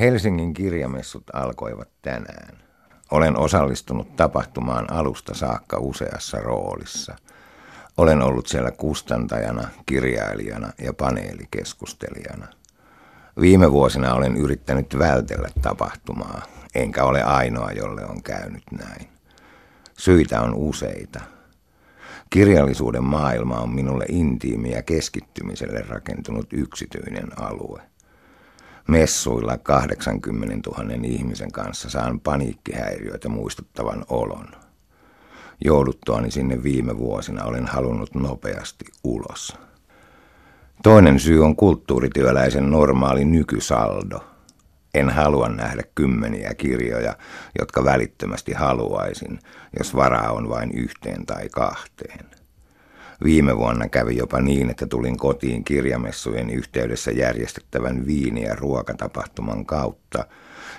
Helsingin kirjamessut alkoivat tänään. Olen osallistunut tapahtumaan alusta saakka useassa roolissa. Olen ollut siellä kustantajana, kirjailijana ja paneelikeskustelijana. Viime vuosina olen yrittänyt vältellä tapahtumaa, enkä ole ainoa, jolle on käynyt näin. Syitä on useita. Kirjallisuuden maailma on minulle intiimi ja keskittymiselle rakentunut yksityinen alue. Messuilla 80 000 ihmisen kanssa saan paniikkihäiriöitä muistuttavan olon. Jouduttuani sinne viime vuosina olen halunnut nopeasti ulos. Toinen syy on kulttuurityöläisen normaali nykysaldo. En halua nähdä kymmeniä kirjoja, jotka välittömästi haluaisin, jos varaa on vain yhteen tai kahteen. Viime vuonna kävi jopa niin, että tulin kotiin kirjamessujen yhteydessä järjestettävän viini- ja ruokatapahtuman kautta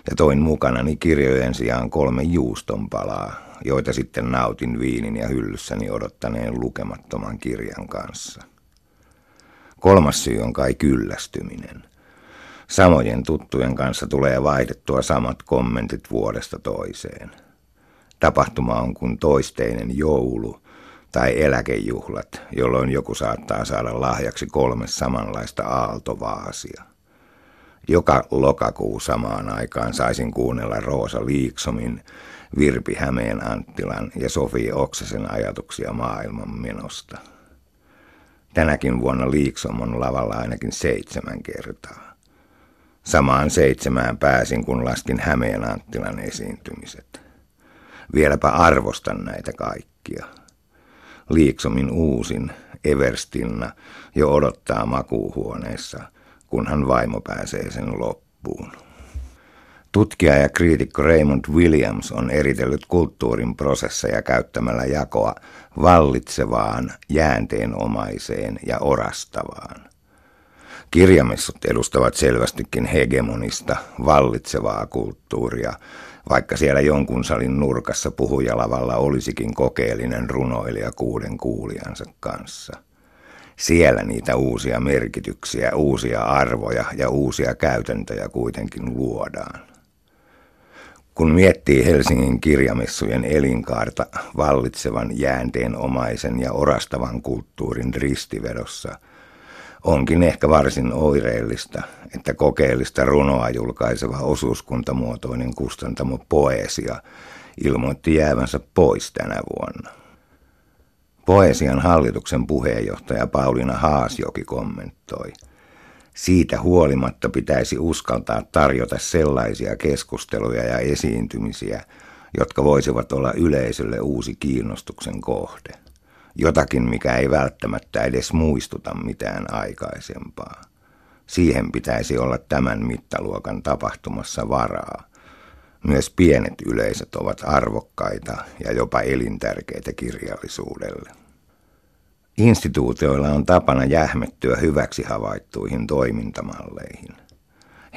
ja toin mukanani kirjojen sijaan kolme juustonpalaa, joita sitten nautin viinin ja hyllyssäni odottaneen lukemattoman kirjan kanssa. Kolmas syy on kai kyllästyminen. Samojen tuttujen kanssa tulee vaihdettua samat kommentit vuodesta toiseen. Tapahtuma on kuin toisteinen joulu tai eläkejuhlat, jolloin joku saattaa saada lahjaksi kolme samanlaista aaltovaasia. Joka lokakuu samaan aikaan saisin kuunnella Roosa Liiksomin, Virpi Hämeen Anttilan ja Sofie Oksasen ajatuksia maailman menosta. Tänäkin vuonna Liiksom on lavalla ainakin seitsemän kertaa. Samaan seitsemään pääsin, kun laskin Hämeen Anttilan esiintymiset. Vieläpä arvostan näitä kaikkia. Liiksomin uusin, Everstinna, jo odottaa makuuhuoneessa, kunhan vaimo pääsee sen loppuun. Tutkija ja kriitikko Raymond Williams on eritellyt kulttuurin prosesseja käyttämällä jakoa vallitsevaan, jäänteenomaiseen ja orastavaan. Kirjamessut edustavat selvästikin hegemonista, vallitsevaa kulttuuria, vaikka siellä jonkun salin nurkassa puhujalavalla olisikin kokeellinen runoilija kuuden kuulijansa kanssa. Siellä niitä uusia merkityksiä, uusia arvoja ja uusia käytäntöjä kuitenkin luodaan. Kun miettii Helsingin kirjamessujen elinkaarta vallitsevan jäänteenomaisen ja orastavan kulttuurin ristivedossa – Onkin ehkä varsin oireellista, että kokeellista runoa julkaiseva osuuskuntamuotoinen kustantamo Poesia ilmoitti jäävänsä pois tänä vuonna. Poesian hallituksen puheenjohtaja Pauliina Haasjoki kommentoi. Siitä huolimatta pitäisi uskaltaa tarjota sellaisia keskusteluja ja esiintymisiä, jotka voisivat olla yleisölle uusi kiinnostuksen kohde jotakin, mikä ei välttämättä edes muistuta mitään aikaisempaa. Siihen pitäisi olla tämän mittaluokan tapahtumassa varaa. Myös pienet yleisöt ovat arvokkaita ja jopa elintärkeitä kirjallisuudelle. Instituutioilla on tapana jähmettyä hyväksi havaittuihin toimintamalleihin.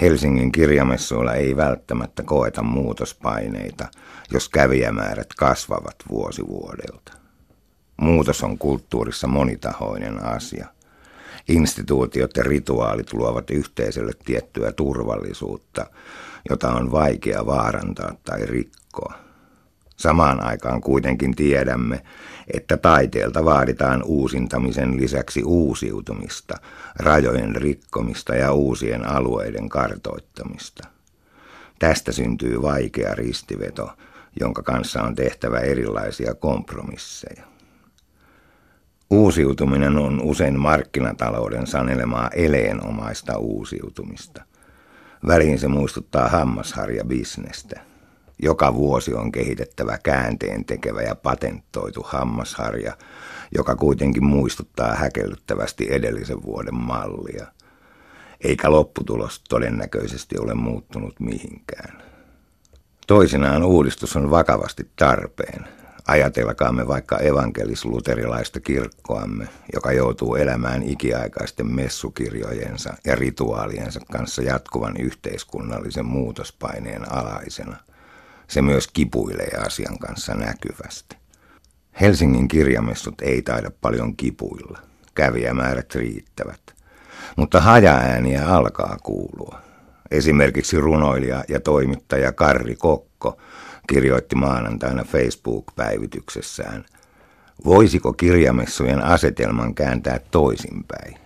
Helsingin kirjamessuilla ei välttämättä koeta muutospaineita, jos kävijämäärät kasvavat vuosi vuodelta. Muutos on kulttuurissa monitahoinen asia. Instituutiot ja rituaalit luovat yhteisölle tiettyä turvallisuutta, jota on vaikea vaarantaa tai rikkoa. Samaan aikaan kuitenkin tiedämme, että taiteelta vaaditaan uusintamisen lisäksi uusiutumista, rajojen rikkomista ja uusien alueiden kartoittamista. Tästä syntyy vaikea ristiveto, jonka kanssa on tehtävä erilaisia kompromisseja. Uusiutuminen on usein markkinatalouden sanelemaa eleenomaista uusiutumista. Väliin se muistuttaa hammasharja bisnestä. Joka vuosi on kehitettävä käänteen tekevä ja patenttoitu hammasharja, joka kuitenkin muistuttaa häkellyttävästi edellisen vuoden mallia. Eikä lopputulos todennäköisesti ole muuttunut mihinkään. Toisinaan uudistus on vakavasti tarpeen, Ajatelkaamme vaikka evankelis-luterilaista kirkkoamme, joka joutuu elämään ikiaikaisten messukirjojensa ja rituaaliensa kanssa jatkuvan yhteiskunnallisen muutospaineen alaisena. Se myös kipuilee asian kanssa näkyvästi. Helsingin kirjamessut ei taida paljon kipuilla. Kävijämäärät riittävät. Mutta hajaääniä alkaa kuulua. Esimerkiksi runoilija ja toimittaja Karri Kokko kirjoitti maanantaina Facebook-päivityksessään, voisiko kirjamessujen asetelman kääntää toisinpäin?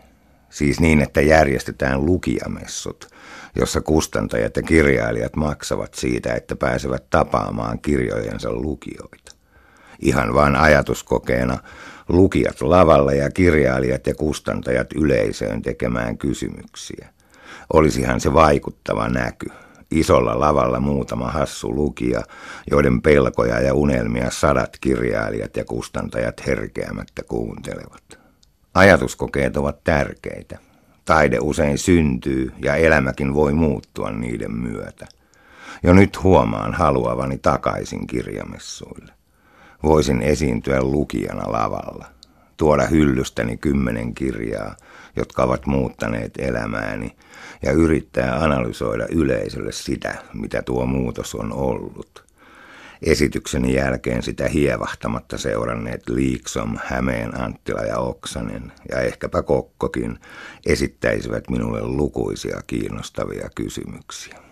Siis niin, että järjestetään lukijamessut, jossa kustantajat ja kirjailijat maksavat siitä, että pääsevät tapaamaan kirjojensa lukijoita. Ihan vain ajatuskokeena lukijat lavalla ja kirjailijat ja kustantajat yleisöön tekemään kysymyksiä. Olisihan se vaikuttava näky. Isolla lavalla muutama hassu lukija, joiden pelkoja ja unelmia sadat kirjailijat ja kustantajat herkeämättä kuuntelevat. Ajatuskokeet ovat tärkeitä. Taide usein syntyy ja elämäkin voi muuttua niiden myötä. Jo nyt huomaan haluavani takaisin kirjamessuille. Voisin esiintyä lukijana lavalla, tuoda hyllystäni kymmenen kirjaa, jotka ovat muuttaneet elämääni, ja yrittää analysoida yleisölle sitä, mitä tuo muutos on ollut. Esityksen jälkeen sitä hievahtamatta seuranneet Liiksom, Hämeen, Anttila ja Oksanen ja ehkäpä Kokkokin esittäisivät minulle lukuisia kiinnostavia kysymyksiä.